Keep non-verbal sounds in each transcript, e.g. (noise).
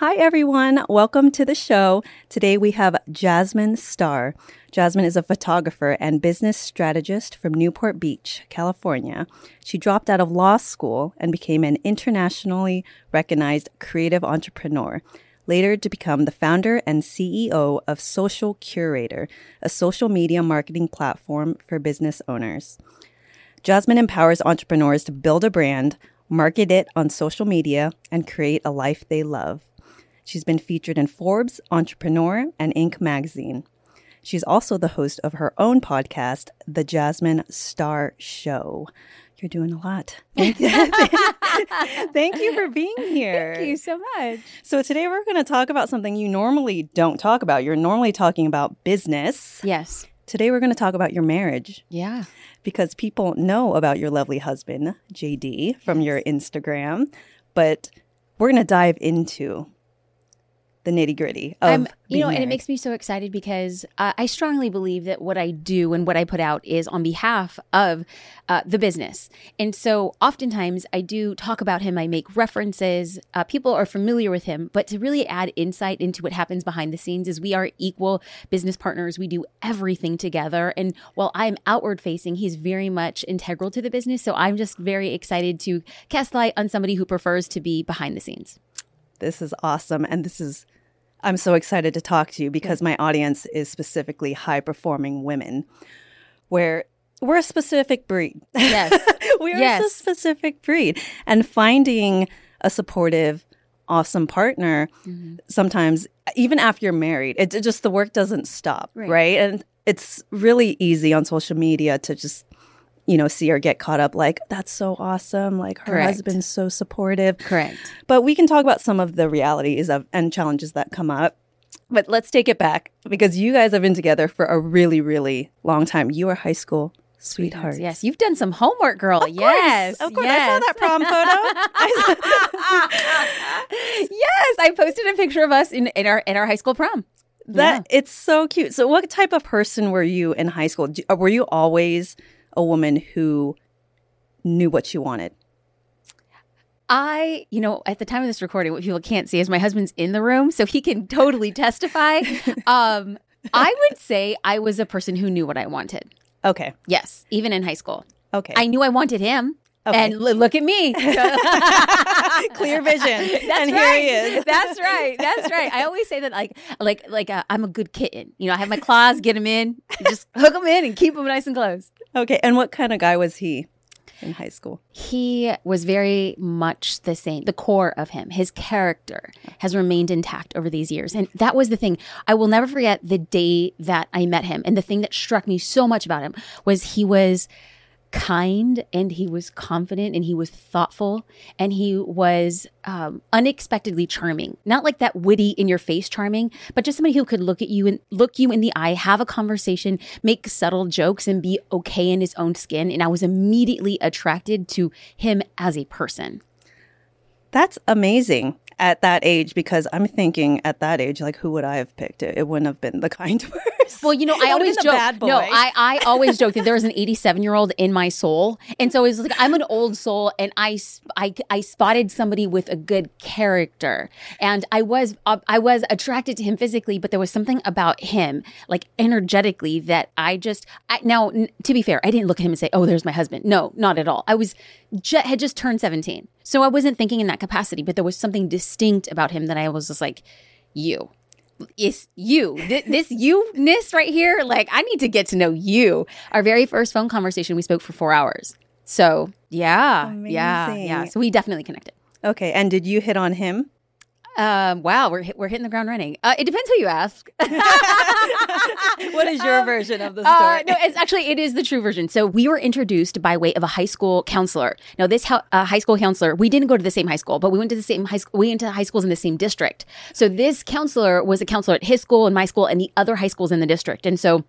Hi, everyone. Welcome to the show. Today we have Jasmine Star. Jasmine is a photographer and business strategist from Newport Beach, California. She dropped out of law school and became an internationally recognized creative entrepreneur, later to become the founder and CEO of Social Curator, a social media marketing platform for business owners. Jasmine empowers entrepreneurs to build a brand, market it on social media, and create a life they love. She's been featured in Forbes, Entrepreneur, and Inc. magazine. She's also the host of her own podcast, The Jasmine Star Show. You're doing a lot. Thank you, (laughs) Thank you for being here. Thank you so much. So, today we're going to talk about something you normally don't talk about. You're normally talking about business. Yes. Today we're going to talk about your marriage Yeah. because people know about your lovely husband, JD, from your Instagram, but we're going to dive into the nitty gritty of you know, and it makes me so excited because uh, I strongly believe that what I do and what I put out is on behalf of uh, the business. And so oftentimes I do talk about him, I make references, uh, people are familiar with him, but to really add insight into what happens behind the scenes is we are equal business partners. We do everything together. And while I'm outward facing, he's very much integral to the business. So I'm just very excited to cast light on somebody who prefers to be behind the scenes. This is awesome. And this is, I'm so excited to talk to you because my audience is specifically high performing women, where we're a specific breed. Yes. (laughs) we are a specific breed. And finding a supportive, awesome partner, Mm-hmm. sometimes, even after you're married, it, it just the work doesn't stop, Right. right? And it's really easy on social media to just you know, see or get caught up like, that's so awesome. Like her Correct. husband's so supportive. Correct. But we can talk about some of the realities of and challenges that come up. But let's take it back because you guys have been together for a really, really long time. You are high school sweethearts. Yes, you've done some homework, girl. yes, of course. yes. I saw that prom photo. (laughs) yes, I posted a picture of us in, in our in our high school prom. That it's so cute. So, what type of person were you in high school? Were you always a woman who knew what she wanted? I, you know, at the time of this recording, what people can't see is my husband's in the room, so he can totally testify. (laughs) um, I would say I was a person who knew what I wanted. Okay. Yes, even in high school, Okay. I knew I wanted him. Okay. And l- look at me. (laughs) Clear vision. That's and right. here he is. (laughs) That's right. That's right. I always say that like like like uh, I'm a good kitten. You know, I have my claws, get him in, just (laughs) hook him in, and keep him nice and close. Okay. And what kind of guy was he in high school? He was very much the same. The core of him, his character, has remained intact over these years, and that was the thing. I will never forget the day that I met him, and the thing that struck me so much about him was he was kind and he was confident and he was thoughtful and he was um, unexpectedly charming. Not like that witty in your face charming but just somebody who could look at you and look you in the eye have a conversation make subtle jokes and be okay in his own skin. And i was immediately attracted to him as a person. That's amazing at that age because I'm thinking at that age, like, who would I have picked? It, it wouldn't have been the (laughs) kind person. Well, you know, I always joke. No, I, I (laughs) always joke that there is an 87 year old in my soul, and so it's like I'm an old soul, and I, I I spotted somebody with a good character, and I was uh, I was attracted to him physically, but there was something about him, like energetically, that I just I, now to be fair, I didn't look at him and say, "Oh, there's my husband." No, not at all. I was had just turned 17, so I wasn't thinking in that capacity, but there was something distinct about him that I was just like, "You." it's you. Th- this you-ness right here, like I need to get to know you. Our very first phone conversation, we spoke for four hours. So yeah, yeah, yeah. So we definitely connected. okay. And did you hit on him? Um, wow, we're hit, we're hitting the ground running. Uh, it depends who you ask. (laughs) (laughs) What is your version of the story? Uh, no, it's actually it is the true version. So we were introduced by way of a high school counselor. Now, this ho- uh, high school counselor, we didn't go to the same high school, but we went to the same high school. We went to high schools in the same district. So this counselor was a counselor at his school and my school and the other high schools in the district. And so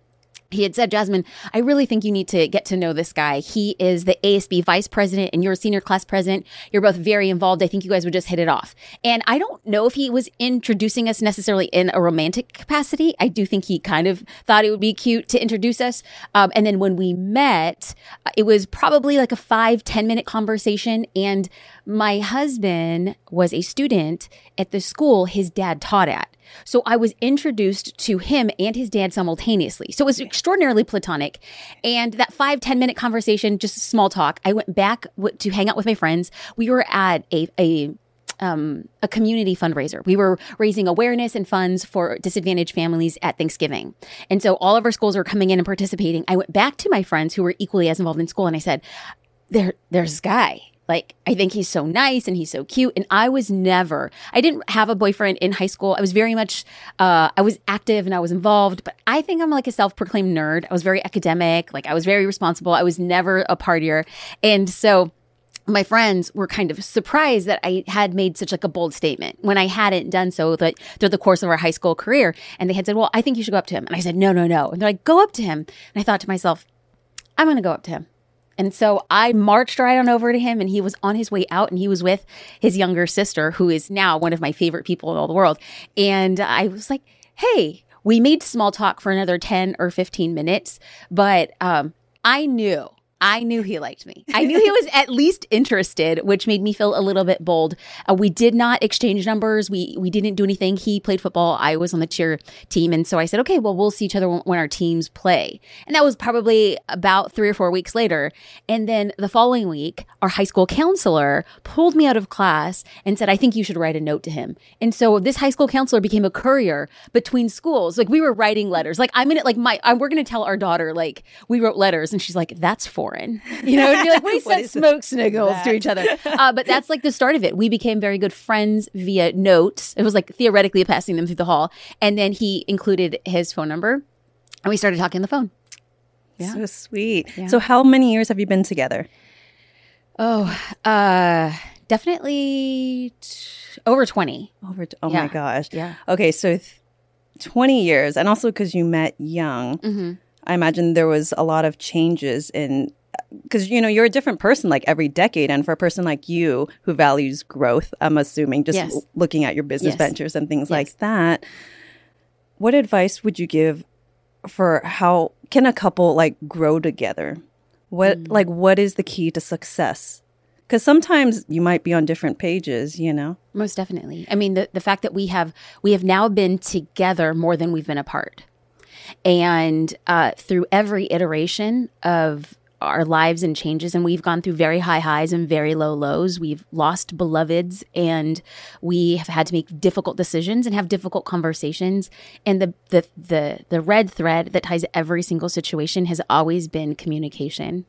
he had said, Jasmine, I really think you need to get to know this guy. He is the ASB vice president and you're a senior class president. You're both very involved. I think you guys would just hit it off. And I don't know if he was introducing us necessarily in a romantic capacity. I do think he kind of thought it would be cute to introduce us. Um, and then when we met, it was probably like a five ten minute conversation. And my husband was a student at the school his dad taught at. So I was introduced to him and his dad simultaneously. So it was extraordinarily platonic. And that five ten minute conversation, just small talk, I went back to hang out with my friends. We were at a, a um, a community fundraiser. We were raising awareness and funds for disadvantaged families at Thanksgiving. And so all of our schools were coming in and participating. I went back to my friends who were equally as involved in school and I said, there, there's this guy like, I think he's so nice and he's so cute. And I was never, I didn't have a boyfriend in high school. I was very much, uh, I was active and I was involved, but I think I'm like a self proclaimed nerd. I was very academic. Like, I was very responsible. I was never a partier. And so, my friends were kind of surprised that I had made such like a bold statement when I hadn't done so that through the course of our high school career. And they had said, well, I think you should go up to him. And I said, no, no, no. And they're like, go up to him. And I thought to myself, I'm going to go up to him. And so I marched right on over to him and he was on his way out and he was with his younger sister, who is now one of my favorite people in all the world. And I was like, hey, we made small talk for another 10 or 15 minutes, but um, I knew I knew he liked me. I knew he was (laughs) at least interested, which made me feel a little bit bold. Uh, we did not exchange numbers. We we didn't do anything. He played football. I was on the cheer team, and so I said, "Okay, well, we'll see each other when, when our teams play." And that was probably about three or four weeks later. And then the following week, our high school counselor pulled me out of class and said, "I think you should write a note to him." And so this high school counselor became a courier between schools. Like we were writing letters. Like I'm in it. Like my I, we're going to tell our daughter like we wrote letters, and she's like, "That's for." Foreign. (laughs) You know, be like, we (laughs) said smoke sniggles to each other. Uh, but that's like the start of it. We became very good friends via notes. It was like theoretically passing them through the hall. And then he included his phone number and we started talking on the phone. Yeah. So sweet. Yeah. So how many years have you been together? Oh, uh, definitely t- over 20. Over, t- oh yeah. my gosh. Yeah. Okay. So th- 20 years. And also because you met young. Mm-hmm I imagine there was a lot of changes in because you know you're a different person like every decade and for a person like you who values growth i'm assuming just yes. l- looking at your business yes. ventures and things yes. like that what advice would you give for how can a couple like grow together what mm. like what is the key to success because sometimes you might be on different pages you know most definitely i mean the, the fact that we have we have now been together more than we've been apart and uh, through every iteration of our lives and changes and we've gone through very high highs and very low lows we've lost beloveds and we have had to make difficult decisions and have difficult conversations and the the the, the red thread that ties every single situation has always been communication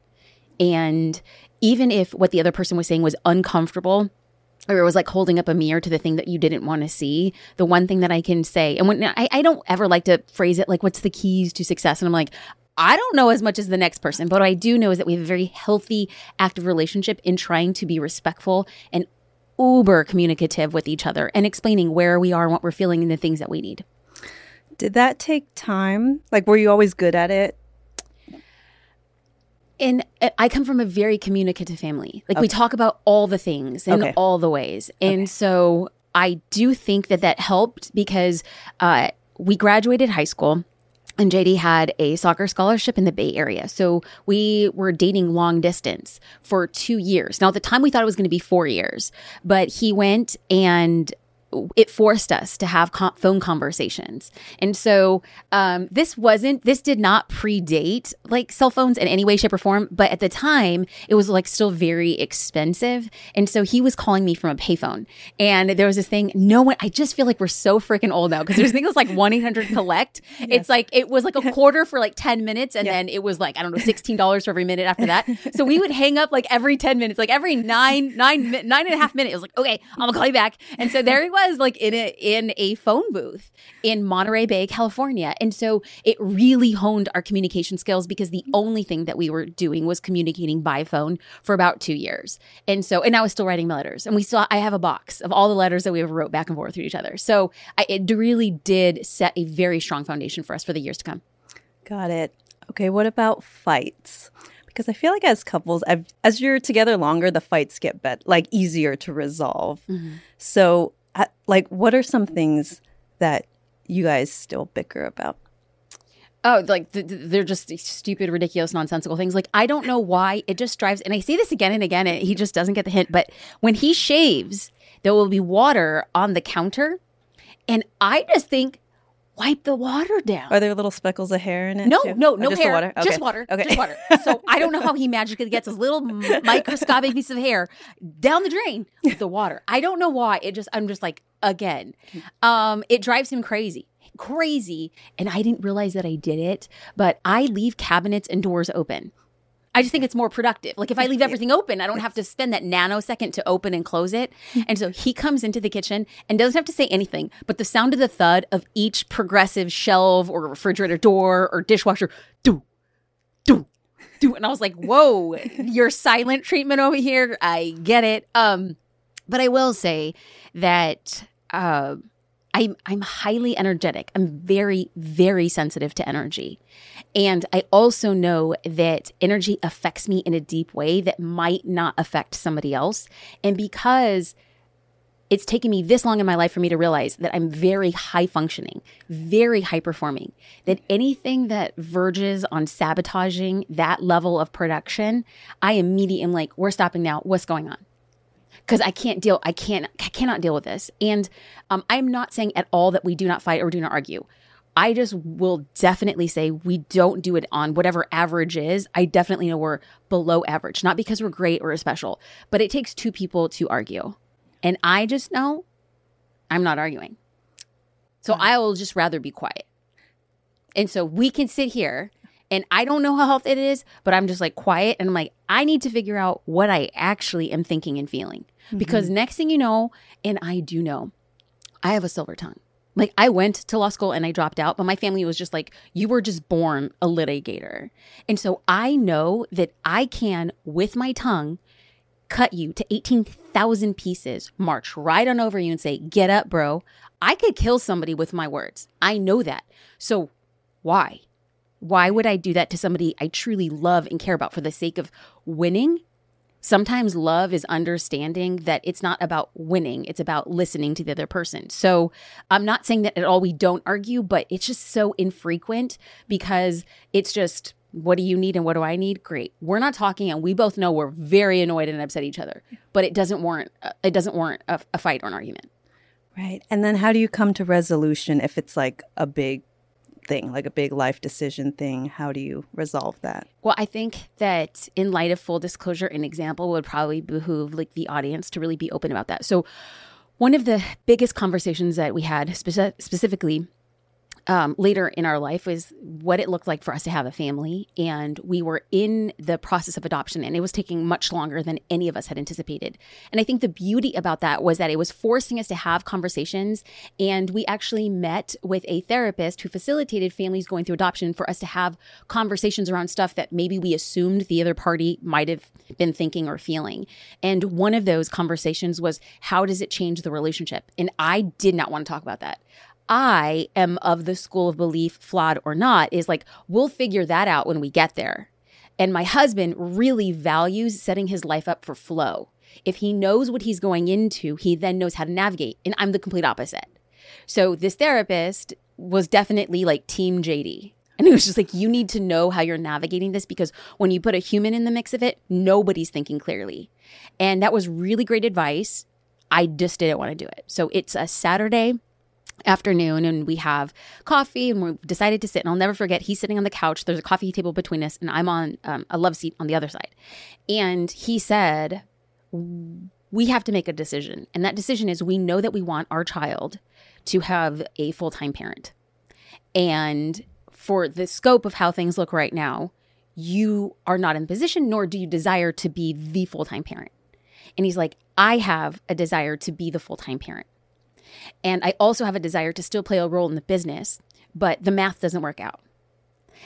and even if what the other person was saying was uncomfortable or it was like holding up a mirror to the thing that you didn't want to see. The one thing that I can say, and when I, I don't ever like to phrase it like, what's the keys to success? And I'm like, I don't know as much as the next person, but what I do know is that we have a very healthy, active relationship in trying to be respectful and uber communicative with each other and explaining where we are and what we're feeling and the things that we need. Did that take time? Like, were you always good at it? and uh, I come from a very communicative family. Like okay. we talk about all the things in okay. all the ways. And okay. so I do think that that helped because uh, we graduated high school and JD had a soccer scholarship in the Bay Area. So we were dating long distance for two years. Now, at the time, we thought it was going to be four years, but he went and it forced us to have phone conversations. And so um, this wasn't, this did not predate like cell phones in any way, shape, or form. But at the time, it was like still very expensive. And so he was calling me from a payphone. And there was this thing, no one, I just feel like we're so freaking old now because there's things like 1 800 collect. (laughs) Yes. It's like, it was like a (laughs) quarter for like 10 minutes. And yeah. then it was like, I don't know, $16 for every minute after that. So we would hang up like every 10 minutes, like every nine, nine, nine and a half minutes. It was like, okay, I'm gonna call you back. And so there he was was like in a in a phone booth in Monterey Bay, California. And so it really honed our communication skills because the only thing that we were doing was communicating by phone for about 2 years. And so and I was still writing letters. And we still I have a box of all the letters that we ever wrote back and forth with each other. So I, it really did set a very strong foundation for us for the years to come. Got it. Okay, what about fights? Because I feel like as couples, I've, as you're together longer, the fights get bet like easier to resolve. Mm-hmm. So, like, what are some things that you guys still bicker about? Oh, like th- th- they're just stupid, ridiculous, nonsensical things. Like I don't know why it just drives. And I say this again and again, and he just doesn't get the hint. But when he shaves, there will be water on the counter, and I just think, wipe the water down. Are there little speckles of hair in it? No, too? no, Or no just the hair. water? Just Okay. water. Okay. Just water. (laughs) So I don't know how he magically gets his little microscopic piece of hair down the drain with the water. I don't know why. It just I'm just like again. Um it drives him crazy. Crazy. And I didn't realize that I did it, but I leave cabinets and doors open. I just think it's more productive. Like if I leave everything open, I don't have to spend that nanosecond to open and close it. And so he comes into the kitchen and doesn't have to say anything, but the sound of the thud of each progressive shelf or refrigerator door or dishwasher, do, do, do. And I was like, whoa, (laughs) your silent treatment over here. I get it. Um, but I will say that uh, I'm I'm highly energetic. I'm very very sensitive to energy. And I also know that energy affects me in a deep way that might not affect somebody else. And because it's taken me this long in my life for me to realize that I'm very high functioning, very high performing, that anything that verges on sabotaging that level of production, I immediately am like, we're stopping now. What's going on? Because I can't deal. I can't. I cannot deal with this. And um, I'm not saying at all that we do not fight or do not argue. I just will definitely say we don't do it on whatever average is. I definitely know we're below average, not because we're great or special, but it takes two people to argue, and I just know I'm not arguing. So I will just rather be quiet. And so we can sit here and I don't know how healthy it is, but I'm just like quiet and I'm like, I need to figure out what I actually am thinking and feeling. Because mm-hmm. next thing you know, and I do know, I have a silver tongue. Like I went to law school and I dropped out, but my family was just like, you were just born a litigator. And so I know that I can, with my tongue, cut you to 18,000 pieces, march right on over you and say, get up, bro. I could kill somebody with my words. I know that. So why? Why would I do that to somebody I truly love and care about for the sake of winning? Sometimes love is understanding that it's not about winning, it's about listening to the other person. So I'm not saying that at all we don't argue, but it's just so infrequent because it's just, what do you need and what do I need? Great. We're not talking and we both know we're very annoyed and upset each other, but it doesn't warrant, uh, it doesn't warrant a, a fight or an argument. Right. And then how do you come to resolution if it's like a big thing, like a big life decision thing? How do you resolve that? Well, I think that in light of full disclosure, an example would probably behoove like the audience to really be open about that. So, one of the biggest conversations that we had speci- specifically um, later in our life was what it looked like for us to have a family. And we were in the process of adoption, and it was taking much longer than any of us had anticipated. And I think the beauty about that was that it was forcing us to have conversations. And we actually met with a therapist who facilitated families going through adoption for us to have conversations around stuff that maybe we assumed the other party might have been thinking or feeling. And one of those conversations was how does it change the relationship? And I did not want to talk about that. I am of the school of belief, flawed or not, is like, we'll figure that out when we get there. And my husband really values setting his life up for flow. If he knows what he's going into, he then knows how to navigate. And I'm the complete opposite. So this therapist was definitely like Team JD. And it was just like, you need to know how you're navigating this because when you put a human in the mix of it, nobody's thinking clearly. And that was really great advice. I just didn't want to do it. So it's a Saturday afternoon and we have coffee and we decided to sit and i'll never forget he's sitting on the couch. There's a coffee table between us and i'm on um, a love seat on the other side. And he said we have to make a decision. And that decision is we know that we want our child to have a full-time parent. And for the scope of how things look right now you are not in position nor do you desire to be the full-time parent. And he's like i have a desire to be the full-time parent and I also have a desire to still play a role in the business, but the math doesn't work out.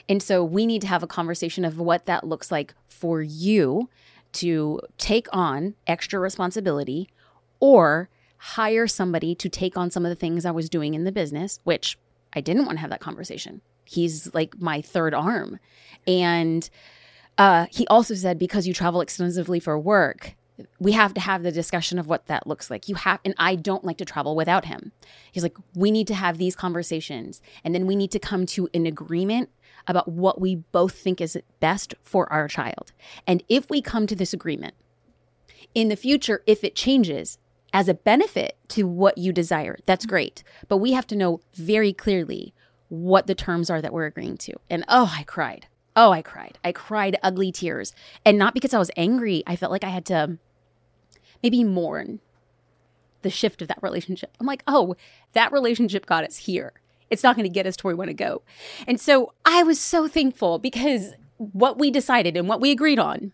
And so we need to have a conversation of what that looks like for you to take on extra responsibility or hire somebody to take on some of the things I was doing in the business, which I didn't want to have that conversation. He's like my third arm. And uh, he also said, because you travel extensively for work, we have to have the discussion of what that looks like. You have, and I don't like to travel without him. He's like, we need to have these conversations, and then we need to come to an agreement about what we both think is best for our child. And if we come to this agreement in the future, if it changes as a benefit to what you desire, that's great. But we have to know very clearly what the terms are that we're agreeing to. And oh, I cried. Oh, I cried. I cried ugly tears. And not because I was angry. I felt like I had to maybe mourn the shift of that relationship. I'm like, oh, that relationship got us here. It's not going to get us to where we want to go. And so I was so thankful because what we decided and what we agreed on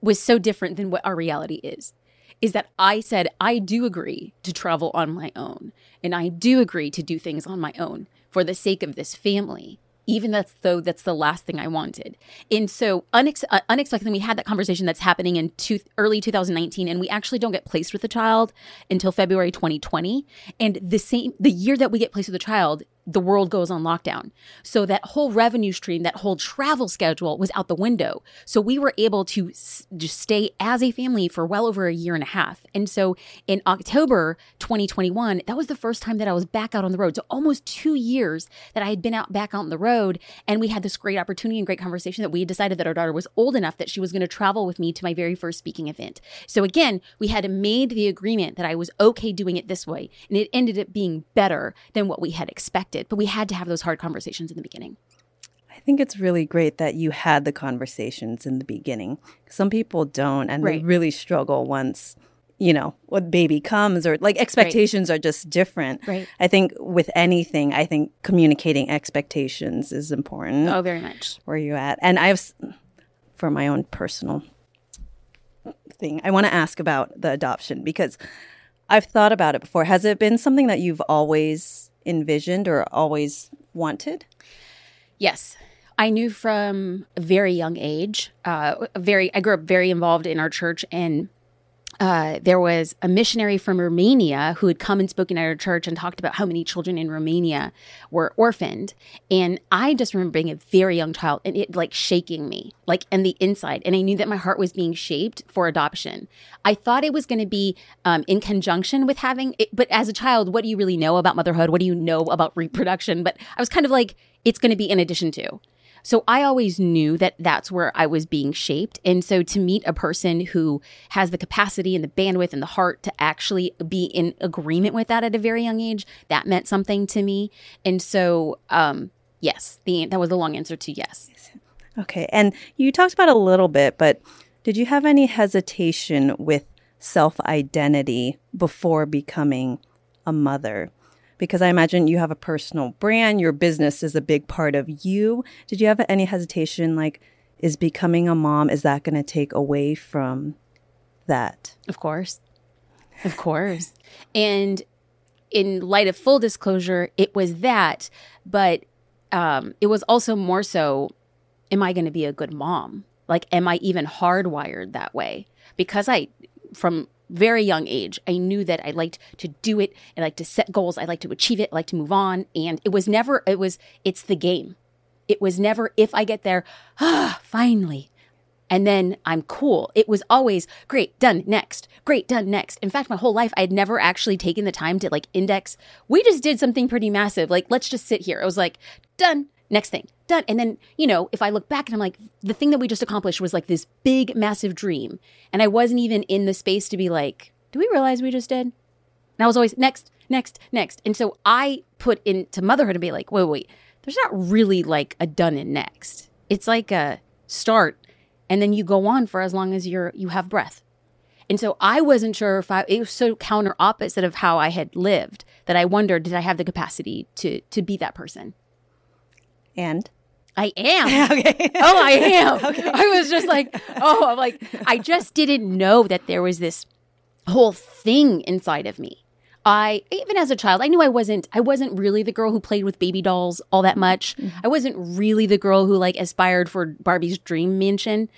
was so different than what our reality is. Is that I said, I do agree to travel on my own, and I do agree to do things on my own for the sake of this family even though that's the last thing I wanted. And so unex- uh, unexpectedly, we had that conversation that's happening in two- early 2019, and we actually don't get placed with the child until February 2020. And the same, the year that we get placed with the child the world goes on lockdown. So that whole revenue stream, that whole travel schedule was out the window. So we were able to s- just stay as a family for well over a year and a half. And so in October 2021, that was the first time that I was back out on the road. So almost two years that I had been out back out on the road. And we had this great opportunity and great conversation that we decided that our daughter was old enough that she was going to travel with me to my very first speaking event. So again, we had made the agreement that I was okay doing it this way. And it ended up being better than what we had expected but we had to have those hard conversations in the beginning. I think it's really great that you had the conversations in the beginning. Some people don't, and right. they really struggle once you know what baby comes or like expectations right. are just different right i think with anything i think communicating expectations is important oh very much where you at and i've for my own personal thing i want to ask about the adoption because i've thought about it before has it been something that you've always envisioned or always wanted? Yes. I knew from a very young age, uh, very, I grew up very involved in our church and uh, there was a missionary from Romania who had come and spoken at our church and talked about how many children in Romania were orphaned. And I just remember being a very young child and it like shaking me, like in the inside. And I knew that my heart was being shaped for adoption. I thought it was going to be um, in conjunction with having it. But as a child, what do you really know about motherhood? What do you know about reproduction? But I was kind of like, it's going to be in addition to. So I always knew that that's where I was being shaped. And so to meet a person who has the capacity and the bandwidth and the heart to actually be in agreement with that at a very young age, that meant something to me. And so, um, yes, the, that was the long answer to yes. Okay. And you talked about a little bit, but did you have any hesitation with self identity before becoming a mother? Because I imagine you have a personal brand, your business is a big part of you. Did you have any hesitation like is becoming a mom is that going to take away from that? Of course. Of course. and in light of full disclosure, it was that, but um, it was also more so am I going to be a good mom? Like, am I even hardwired that way? Because I, from very young age, I knew that I liked to do it. I liked to set goals. I liked to achieve it. I like to move on. And it was never, it was, it's the game. It was never, if I get there, ah, (sighs) finally. And then I'm cool. It was always great, done, next, great, done, next. In fact, my whole life, I had never actually taken the time to like index. We just did something pretty massive. Like, let's just sit here. I was like, done, next thing, done. And then, you know, if I look back and I'm like, the thing that we just accomplished was like this big, massive dream. And I wasn't even in the space to be like, do we realize we just did? And I was always next, next, next. And so I put into motherhood and be like, wait, wait, there's not really like a done and next. It's like a start and then you go on for as long as you're you have breath. And so I wasn't sure if I it was so counter opposite of how I had lived that I wondered did I have the capacity to to be that person. And I am. (laughs) okay. oh, I am. (laughs) Okay. I was just like, oh, I'm like, I just didn't know that there was this whole thing inside of me. I even as a child, I knew I wasn't I wasn't really the girl who played with baby dolls all that much. Mm-hmm. I wasn't really the girl who like aspired for Barbie's dream mansion.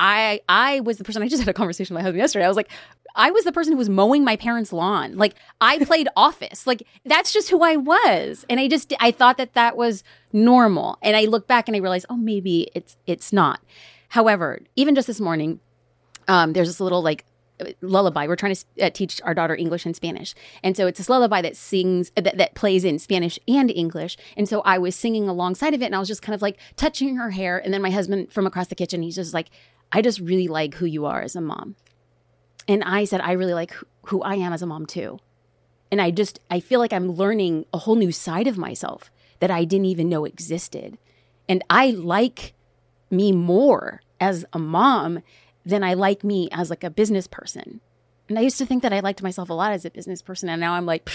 I I was the person I just had a conversation with my husband yesterday. I was like, I was the person who was mowing my parents' lawn. Like I (laughs) played office. Like that's just who I was. And I just I thought that that was normal. And I look back and I realize, oh, maybe it's it's not. However, even just this morning, um, there's this little like lullaby. We're trying to uh, teach our daughter English and Spanish, and so it's this lullaby that sings that, that plays in Spanish and English. And so I was singing alongside of it, and I was just kind of like touching her hair. And then my husband from across the kitchen, he's just like, "I just really like who you are as a mom." And I said, "I really like who I am as a mom too." And I just I feel like I'm learning a whole new side of myself that I didn't even know existed, and I like me more as a mom than I like me as like a business person. And I used to think that I liked myself a lot as a business person, and now I'm like,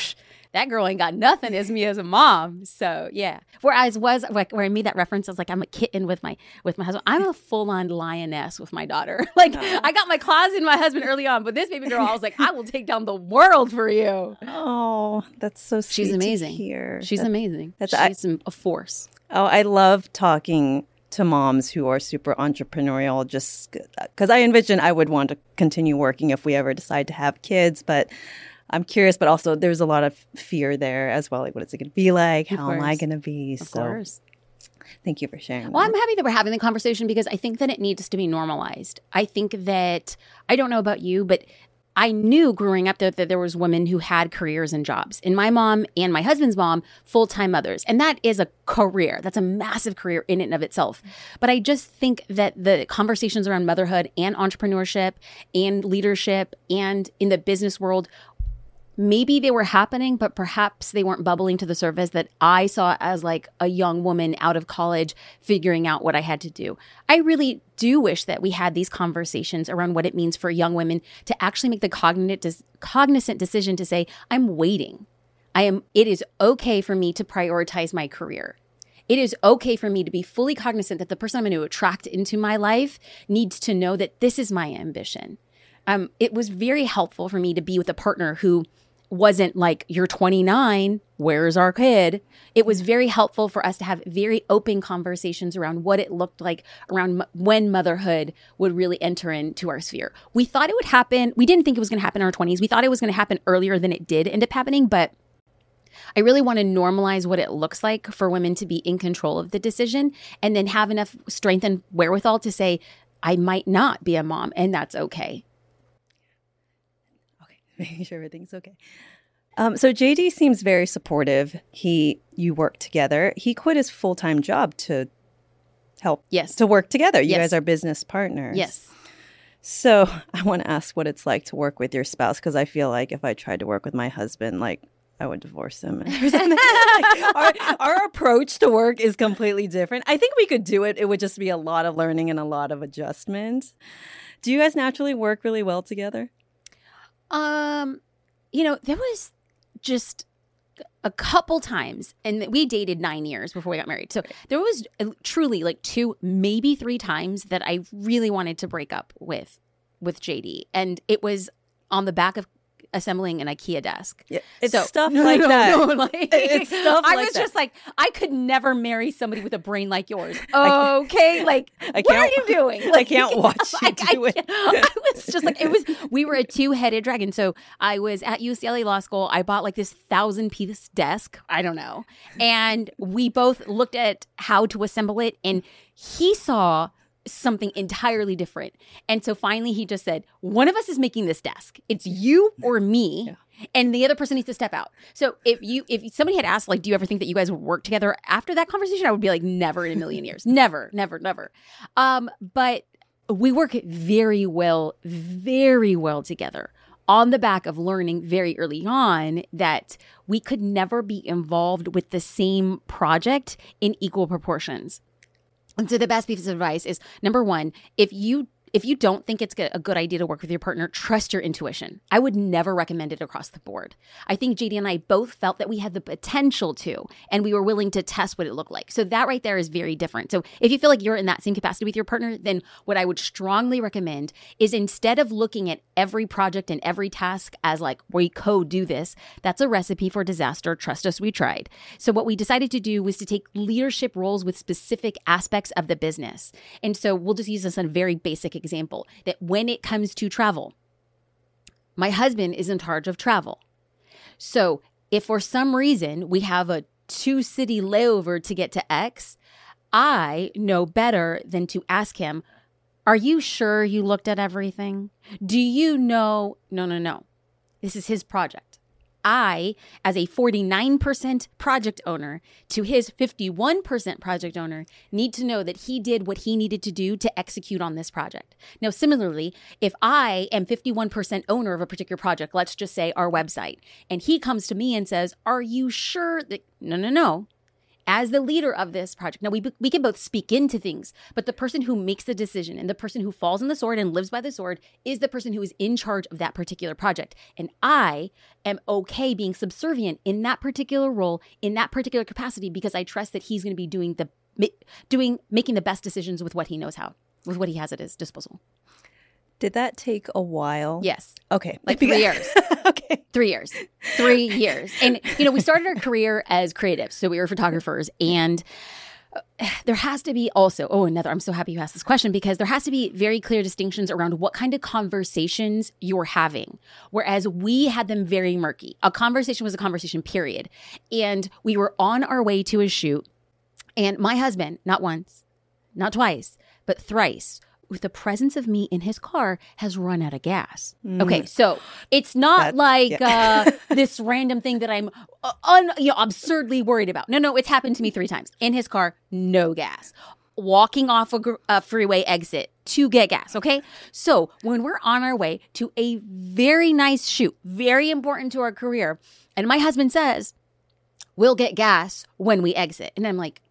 that girl ain't got nothing as me as a mom. So yeah. Whereas was like where I made that reference, I was like, I'm a kitten with my with my husband. I'm a full on lioness with my daughter. (laughs) like I got my claws in my husband early on, but this baby girl, I was like, I will take down the world for you. Oh, that's so sweet. She's amazing. here. She's That- amazing. that's- She's a force. Oh, I love talking to moms who are super entrepreneurial just because I envision I would want to continue working if we ever decide to have kids. But I'm curious, but also there's a lot of fear there as well. Like, what is it going to be like? Of How am I going to be? Of so course. thank you for sharing. Well, that. I'm happy that we're having the conversation because I think that it needs to be normalized. I think that I don't know about you, but I knew growing up that, that there was women who had careers and jobs. And my mom and my husband's mom, full-time mothers. And that is a career. That's a massive career in and of itself. But I just think that the conversations around motherhood and entrepreneurship and leadership and in the business world maybe they were happening, but perhaps they weren't bubbling to the surface that I saw as like a young woman out of college figuring out what I had to do. I really do wish that we had these conversations around what it means for young women to actually make the cognit- cognizant decision to say, I'm waiting. I am, it is okay for me to prioritize my career. It is okay for me to be fully cognizant that the person I'm going to attract into my life needs to know that this is my ambition. Um, it was very helpful for me to be with a partner who wasn't like, you're 29, where's our kid? It was mm-hmm. very helpful for us to have very open conversations around what it looked like around m- when motherhood would really enter into our sphere. We thought it would happen. We didn't think it was going to happen in our 20s. We thought it was going to happen earlier than it did end up happening, but I really want to normalize what it looks like for women to be in control of the decision and then have enough strength and wherewithal to say, I might not be a mom, and that's okay. (laughs) Making sure everything's okay. Um, so JD seems very supportive. He, you work together. He quit his full time job to help Yes. to work together. You Yes. guys are business partners. Yes. So (laughs) I want to ask what it's like to work with your spouse because I feel like if I tried to work with my husband, like I would divorce him. (laughs) Like, our, our approach to work is completely different. I think we could do it. It would just be a lot of learning and a lot of adjustment. Do you guys naturally work really well together? Um, you know, there was just a couple times, and we dated nine years before we got married. So there was uh, truly like two, maybe three times that I really wanted to break up with with JD, and it was on the back of assembling an IKEA desk. Yeah, it's So- stuff (laughs) No, like no, that. no, (laughs) like- It's stuff I like was that. just like, I could never marry somebody with a brain like yours. (laughs) Okay, like, what are you doing? I can't watch you I- do I it. I was just like, it was. We were a two-headed dragon. So I was at UCLA Law School. I bought like this thousand-piece desk. I don't know, and we both looked at how to assemble it, and he saw something entirely different. And so finally he just said, one of us is making this desk. It's you or me. And the other person needs to step out. So if you if somebody had asked like do you ever think that you guys would work together after that conversation I would be like never in a million years. (laughs) never, never, never. Um but we work very well very well together on the back of learning very early on that we could never be involved with the same project in equal proportions. And so the best piece of advice is number one, if you if you don't think it's a good idea to work with your partner, trust your intuition. I would never recommend it across the board. I think JD and I both felt that we had the potential to, and we were willing to test what it looked like. So that right there is very different. So if you feel like you're in that same capacity with your partner, then what I would strongly recommend is instead of looking at every project and every task as like we co do this, that's a recipe for disaster. Trust us, we tried. So what we decided to do was to take leadership roles with specific aspects of the business. And so we'll just use this as a very basic example that when it comes to travel, my husband is in charge of travel. So if for some reason we have a two city layover to get to X, I know better than to ask him, Are you sure you looked at everything? Do you know? No, no, no. This is his project. I, as a 49% project owner to his 51% project owner, need to know that he did what he needed to do to execute on this project. Now, similarly, if I am 51% owner of a particular project, let's just say our website, and he comes to me and says, Are you sure that? No, no, no as the leader of this project. Now, we, we can both speak into things, but the person who makes the decision and the person who falls on the sword and lives by the sword is the person who is in charge of that particular project. And I am okay being subservient in that particular role, in that particular capacity, because I trust that he's going to be doing the doing making the best decisions with what he knows how, with what he has at his disposal. Did that take a while? Yes. Okay. (laughs) Like three years. (laughs) okay. Three years. Three (laughs) years. And, you know, we started our career as creatives. So we were photographers. And uh, there has to be also, oh, another, I'm so happy you asked this question because there has to be very clear distinctions around what kind of conversations you're having. Whereas we had them very murky. A conversation was a conversation, period. And we were on our way to a shoot. And my husband, not once, not twice, but thrice, with the presence of me in his car has run out of gas. Mm. Okay, so it's not That's, like yeah. uh, (laughs) this random thing that I'm uh, un, you know, absurdly worried about. No, no, it's happened to me three times. In his car, no gas. Walking off a, a freeway exit to get gas. Okay, so when we're on our way to a very nice shoot, very important to our career, and my husband says, "We'll get gas when we exit," and I'm like,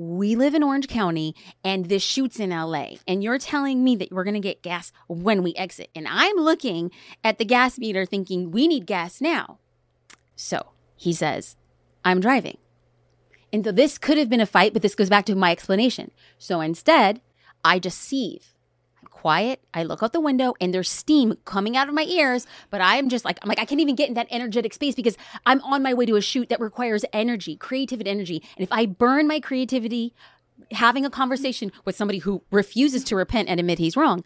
we live in Orange County and this shoots in LA. And you're telling me that we're going to get gas when we exit. And I'm looking at the gas meter thinking we need gas now. So he says, I'm driving. And so this could have been a fight, but this goes back to my explanation. So instead, I seethe quiet. I look out the window and there's steam coming out of my ears, but I'm just like, I'm like, I can't even get in that energetic space because I'm on my way to a shoot that requires energy, creativity, energy. And if I burn my creativity having a conversation with somebody who refuses to repent and admit he's wrong,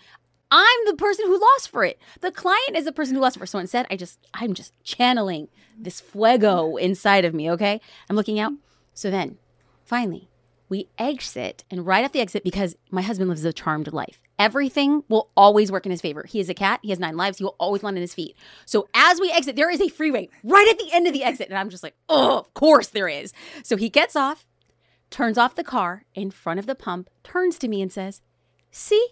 I'm the person who lost for it. The client is the person who lost for it. So instead, I just, I'm just channeling this fuego inside of me, okay? I'm looking out. So then, finally, we exit and right at the exit because my husband lives a charmed life. Everything will always work in his favor. He is a cat. He has nine lives. He will always land on his feet. So as we exit, there is a freeway right at the end of the exit. And I'm just like, oh, of course there is. So he gets off, turns off the car in front of the pump, turns to me and says, see,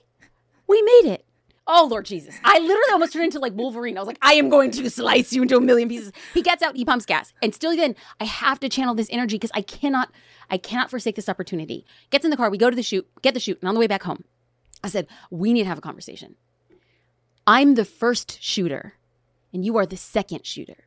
we made it. Oh, Lord Jesus. I literally almost turned into like Wolverine. I was like, I am going to slice you into a million pieces. He gets out, he pumps gas. And still then I have to channel this energy because I cannot, I cannot forsake this opportunity. Gets in the car, we go to the shoot, get the shoot, and on the way back home, I said, we need to have a conversation. I'm the first shooter, and you are the second shooter.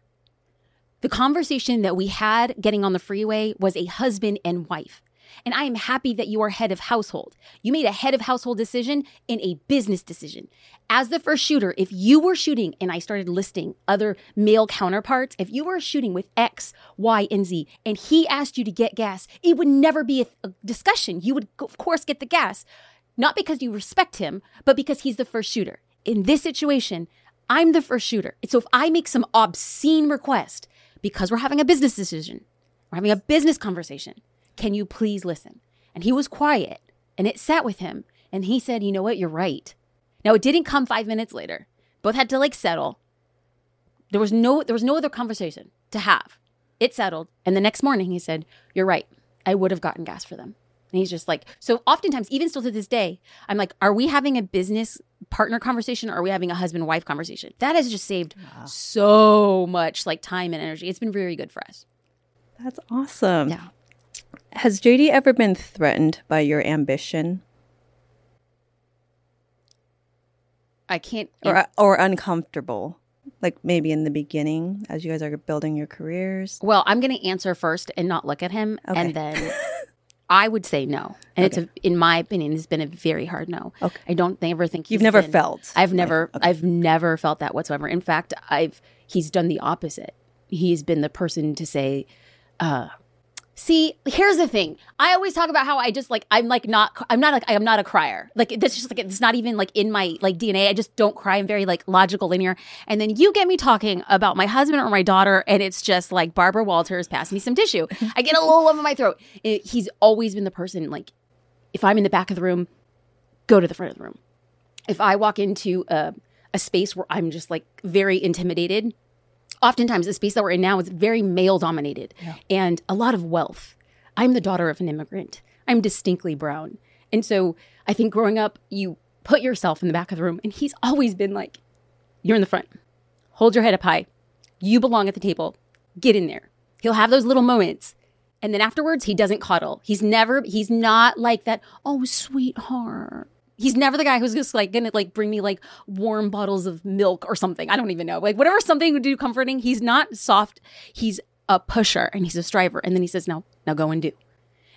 The conversation that we had getting on the freeway was a husband and wife. And I am happy that you are head of household. You made a head of household decision in a business decision. As the first shooter, if you were shooting and I started listing other male counterparts, if you were shooting with X, Y, and Z, and he asked you to get gas, it would never be a, a discussion. You would, of course, get the gas. Not because you respect him, but because he's the first shooter. In this situation, I'm the first shooter. And so if I make some obscene request because we're having a business decision, we're having a business conversation, can you please listen? And he was quiet and it sat with him. And he said, You know what? You're right. Now, it didn't come five minutes later. Both had to like settle. There was no, there was no other conversation to have. It settled. And the next morning he said, You're right. I would have gotten gas for them. And he's just like, so oftentimes, even still to this day, I'm like, are we having a business partner conversation or are we having a husband wife conversation? That has just saved wow. so much like time and energy. It's been very good for us. That's awesome. Yeah. Has JD ever been threatened by your ambition? I can't. Or, or uncomfortable? Like maybe in the beginning as you guys are building your careers? Well, I'm going to answer first and not look at him. Okay. And then (laughs) I would say no. And okay. it's, a, in my opinion, it's been a very hard no. Okay. I don't ever think you've never been, felt. I've never, okay. I've never felt that whatsoever. In fact, I've, he's done the opposite. He's been the person to say, uh, See, here's the thing. I always talk about how I just like I'm like not I'm not like I'm not a crier. Like that's just like it's not even like in my like DNA. I just don't cry. I'm very like logical, linear. And then you get me talking about my husband or my daughter, and it's just like Barbara Walters, pass me some tissue. I get a little lump in my throat. It, he's always been the person like if I'm in the back of the room, go to the front of the room. If I walk into a, a space where I'm just like very intimidated, oftentimes the space that we're in now is very male dominated yeah. and a lot of wealth. I'm the daughter of an immigrant. I'm distinctly brown. And so I think growing up, you put yourself in the back of the room, and he's always been like, You're in the front. Hold your head up high. You belong at the table. Get in there. He'll have those little moments. And then afterwards, he doesn't coddle. He's never, he's not like that, oh, sweetheart. He's never the guy who's just like gonna like bring me like warm bottles of milk or something. I don't even know. Like whatever something would do comforting. He's not soft. He's a pusher and he's a striver. And then he says, "No, now go and do."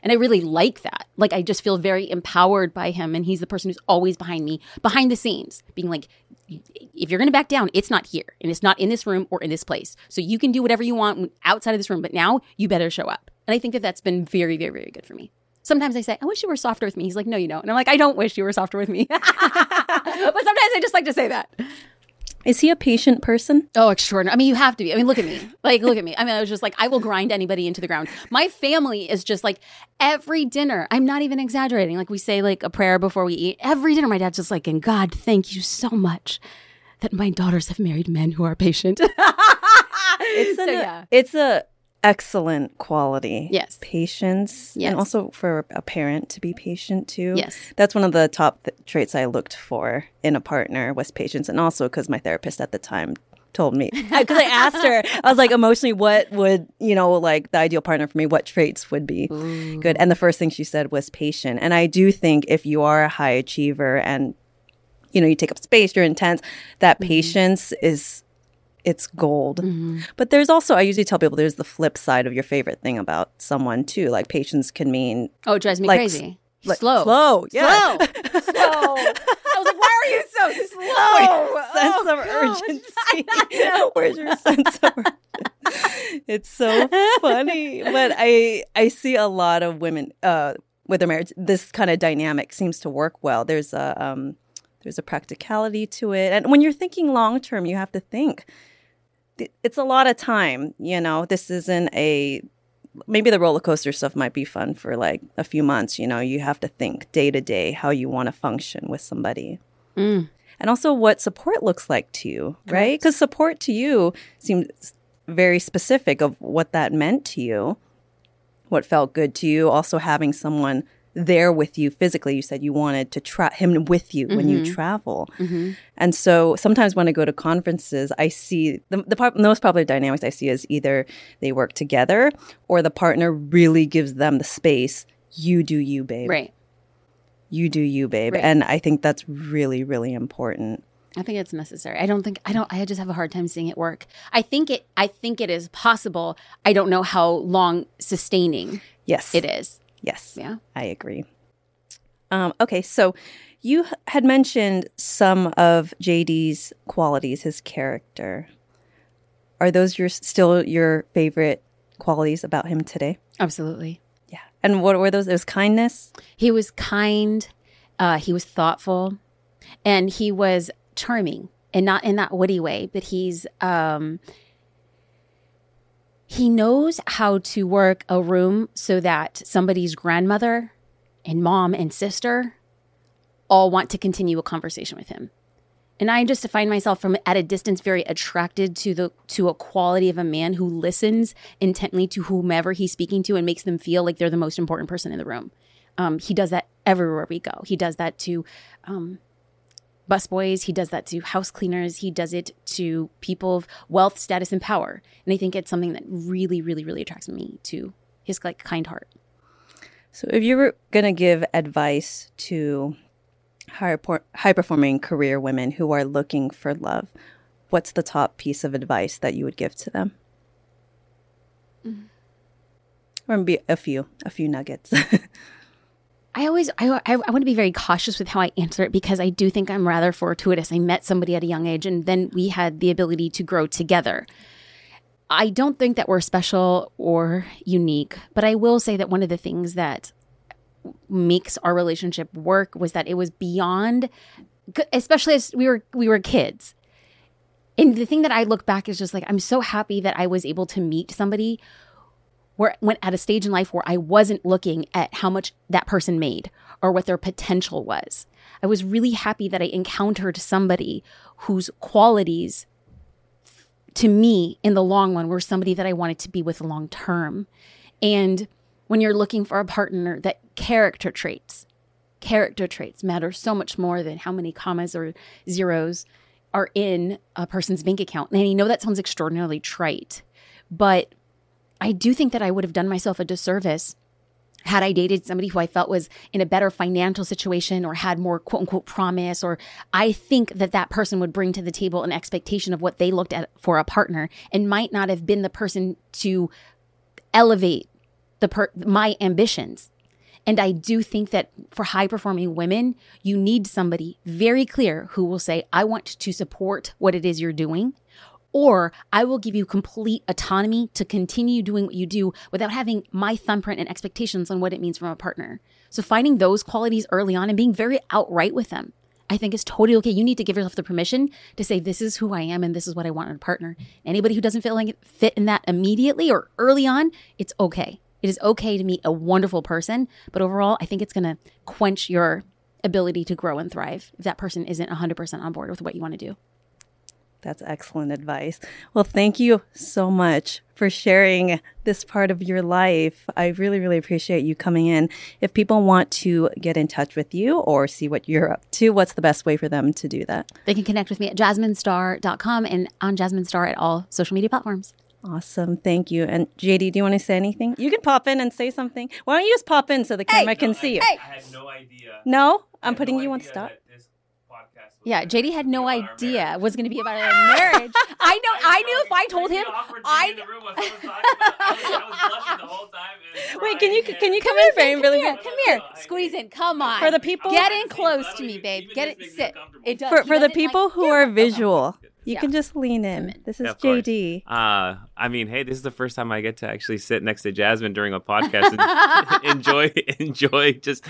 And I really like that. Like I just feel very empowered by him, and he's the person who's always behind me, behind the scenes, being like, "If you're gonna back down, it's not here, and it's not in this room or in this place. So you can do whatever you want outside of this room, but now you better show up." And I think that that's been very, very, very good for me. Sometimes I say, I wish you were softer with me. He's like, no, you don't. And I'm like, I don't wish you were softer with me. (laughs) but sometimes I just like to say that. Is he a patient person? Oh, extraordinary. I mean, you have to be. I mean, look at me. Like, look at me. I mean, I was just like, I will grind anybody into the ground. My family is just like every dinner. I'm not even exaggerating. Like, we say like a prayer before we eat. Every dinner, my dad's just like, and God, thank you so much that my daughters have married men who are patient. (laughs) it's, so, yeah. it's a excellent quality. Yes. Patience. Yes. And also for a parent to be patient too. Yes. That's one of the top th- traits I looked for in a partner was patience. And also because my therapist at the time told me (laughs) because I asked her, I was like, emotionally, what would you know, like the ideal partner for me? What traits would be Ooh. good? And the first thing she said was patient. And I do think if you are a high achiever and you know you take up space, you're intense, that mm-hmm. patience is it's gold. Mm-hmm. But there's also, I usually tell people there's the flip side of your favorite thing about someone too. Like patience can mean. Oh, it drives me like, crazy. Like, slow. Slow. Yeah. Slow. (laughs) slow. I was like, why are you so (laughs) slow? sense oh, of (laughs) urgency. Where's your sense of urgency? It's so funny. But I I see a lot of women uh, with their marriage, this kind of dynamic seems to work well. There's a um, there's a practicality to it. And when you're thinking long term, you have to think it's a lot of time. You know, this isn't a maybe the roller coaster stuff might be fun for like a few months. You know, you have to think day to day how you want to function with somebody. Mm. And also what support looks like to you, right? Because support to you seems very specific of what that meant to you, what felt good to you. Also having someone there with you physically. You said you wanted to try him with you mm-hmm. when you mm-hmm. travel. Mm-hmm. And so sometimes when I go to conferences, I see the, the most popular dynamics I see is either they work together or the partner really gives them the space. You do you, babe. Right. You do you, babe. Right. And I think that's really, really important. I think it's necessary. I don't think I don't I just have a hard time seeing it work. I think it I think it is possible. I don't know how long sustaining yes it is. Yes. Yeah. I agree. Um, okay, so you had mentioned some of JD's qualities, his character. Are those your still your favorite qualities about him today? Absolutely. Yeah. And what were those? It was kindness. He was kind. Uh, he was thoughtful, and he was charming, and not in that witty way, but he's um, he knows how to work a room so that somebody's grandmother and mom and sister all want to continue a conversation with him. And I just find myself from at a distance very attracted to the to a quality of a man who listens intently to whomever he's speaking to and makes them feel like they're the most important person in the room. Um, he does that everywhere we go. He does that to um, busboys. He does that to house cleaners. He does it to people of wealth, status, and power. And I think it's something that really, really, really attracts me to his like kind heart. So, if you were gonna give advice to high, high performing career women who are looking for love, what's the top piece of advice that you would give to them? Mm. Or maybe a few, a few nuggets. (laughs) I always I, I, want to be very cautious with how I answer it because I do think I'm rather fortuitous. I met somebody at a young age and then we had the ability to grow together. I don't think that we're special or unique, but I will say that one of the things that makes our relationship work was that it was beyond especially as we were we were kids. And the thing that I look back is just like I'm so happy that I was able to meet somebody where went at a stage in life where I wasn't looking at how much that person made or what their potential was. I was really happy that I encountered somebody whose qualities to me in the long run were somebody that I wanted to be with long term. And when you're looking for a partner that character traits, character traits matter so much more than how many commas or zeros are in a person's bank account. And I know that sounds extraordinarily trite, but I do think that I would have done myself a disservice had I dated somebody who I felt was in a better financial situation or had more quote unquote promise, or I think that that person would bring to the table an expectation of what they looked at for a partner and might not have been the person to elevate the per- my ambitions. And I do think that for high performing women, you need somebody very clear who will say, I want to support what it is you're doing or I will give you complete autonomy to continue doing what you do without having my thumbprint and expectations on what it means from a partner. So finding those qualities early on and being very outright with them, I think is totally okay. You need to give yourself the permission to say, this is who I am and this is what I want in a partner. Anybody who doesn't feel like it fit in that immediately or early on, it's okay. It is okay to meet a wonderful person, but overall, I think it's going to quench your ability to grow and thrive if that person isn't 100% on board with what you want to do. That's excellent advice. Well, thank you so much for sharing this part of your life. I really, really appreciate you coming in. If people want to get in touch with you or see what you're up to, what's the best way for them to do that? They can connect with me at jasminestar.com and on Jasmine Star at all social media platforms. Awesome. Thank you. And JD, do you want to say anything? You can pop in and say something. Why don't you just pop in so the camera hey, can no, see you? I, I had no idea. No? I'm putting no you on stop. Yeah, JD had no idea it was going to be about a marriage. (laughs) I know. I knew if I told him, I. Wait, can you can you come, come in frame really? Here, come here, squeeze in. Come on. For the people, get in close to me, babe. Get it. Sit. It does. For, for the people like, who are visual. You yeah. can just lean in. This is yeah, JD. Uh, I mean, hey, this is the first time I get to actually sit next to Jasmine during a podcast and (laughs) (laughs) enjoy, enjoy. Just,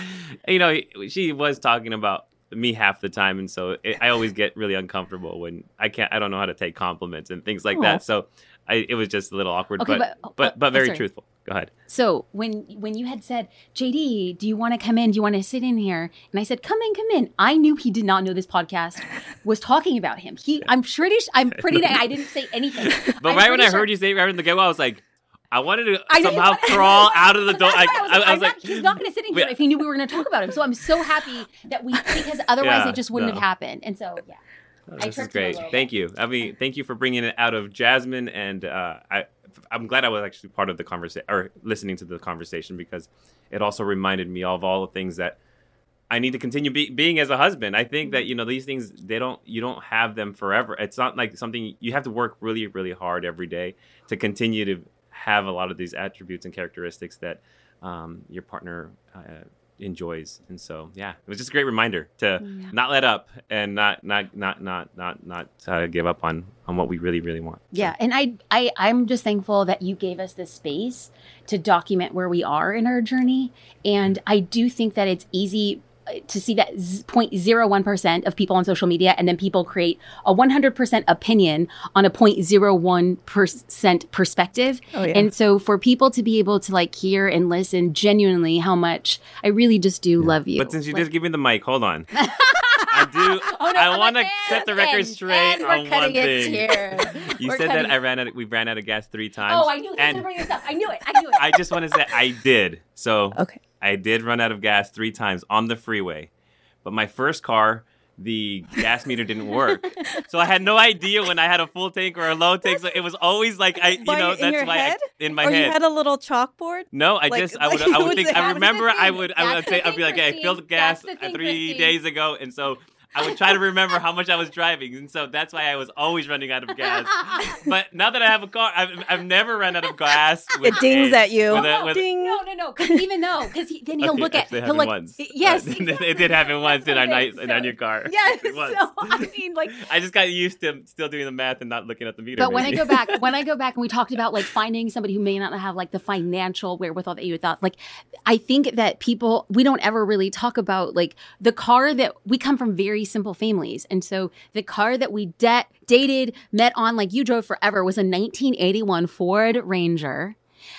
you know, she was talking about me half the time, and so it, I always get really uncomfortable when I can't. I don't know how to take compliments and things like Aww. that. So I, it was just a little awkward, okay, but, but oh, but, oh, but oh, very truthful. Go ahead. So when when you had said, JD, do you want to come in? Do you want to sit in here? And I said, come in, come in. I knew he did not know this podcast was talking about him. He, I'm pretty, I'm pretty. (laughs) I didn't say anything. But I'm right when I heard you say right in the game, I was like. I wanted to I somehow (laughs) crawl out of the door. I, I, was, I, was like, not, he's not going to sit in here if he knew we were going to talk about him. So I'm so happy that we, because (laughs) otherwise yeah, it just wouldn't no. have happened. And so, yeah. Oh, this is great. Thank you. I mean, thank you for bringing it out of Jasmine, and uh, I, I'm glad I was actually part of the conversation or listening to the conversation because it also reminded me of all the things that I need to continue be, being as a husband. I think that you know these things they don't you don't have them forever. It's not like something you have to work really really hard every day to continue to have a lot of these attributes and characteristics that um, your partner uh, enjoys. And so, yeah, it was just a great reminder to yeah. not let up and not not not not not not uh, give up on on what we really really want. Yeah, and I I I'm just thankful that you gave us this space to document where we are in our journey, and I do think that it's easy to see that 0.01% of people on social media and then people create a 100% opinion on a 0.01% perspective. Oh, yeah. And so for people to be able to like hear and listen genuinely how much I really just do yeah. love you. But since you like, did give me the mic, hold on. (laughs) I do. Oh, no, I want to set the record straight on one thing. (laughs) you we're said that I ran out. We ran out of gas three oh, times. Oh, I knew. And bring this up. I knew it. I knew it. (laughs) I just want to say I did. So okay. I did run out of gas three times on the freeway, but my first car, the gas meter didn't work, (laughs) so I had no idea when I had a full tank or a low tank. So it was always like I, you know, that's why I, in my or head. you had a little chalkboard. No, I like, just I would like I would think I remember I would I would (laughs) say I'd be like, hey, I filled gas uh, three days ago, and so I would try to remember how much I was driving, and so that's why I was always running out of gas. (laughs) but now that I have a car, I've, I've never run out of gas. It dings a, at you. with a- with- Ding. No, no, no. Because even though, because he, then he'll Okay, look at, actually, it he'll like, once. yes, (laughs) But it did happen once in our night in our new car. (laughs) yes. So I mean, like, I just got used to still doing the math and not looking at the meter. But when I go back, when I go back and we talked about like finding somebody who may not have like the financial wherewithal that you thought, like I think that people we don't ever really talk about like the car that we come from very simple families, and so the car that we de- dated, met on, like you drove forever, was a 1981 Ford Ranger.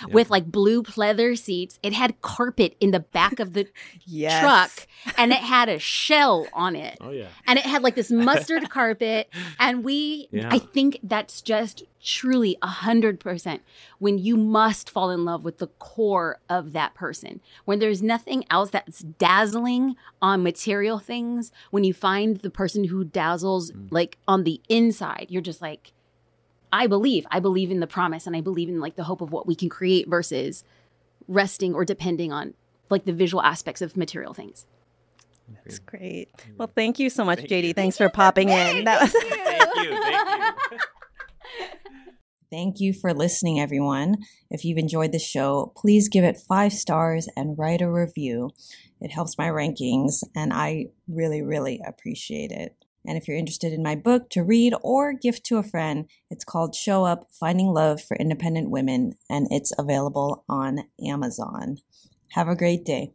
With like blue pleather seats, it had carpet in the back of the (laughs) Yes. truck, and it had a shell on it. Oh yeah, and it had like this (laughs) mustard carpet. And we Yeah. i think that's just truly a hundred percent when you must fall in love with the core of that person. When there's nothing else that's dazzling on material things when you find the person who dazzles mm. like on the inside you're just like i believe i believe in the promise and i believe in like the hope of what we can create versus resting or depending on like the visual aspects of material things That's great. Mm. Well, thank you so much, Thank JD. you. Thanks for popping in. That was thank you, thank you. (laughs) Thank you for listening, everyone. If you've enjoyed the show, please give it five stars and write a review. It helps my rankings, and I really, really appreciate it. And if you're interested in my book to read or gift to a friend, it's called Show Up Finding Love for Independent Women, and it's available on Amazon. Have a great day.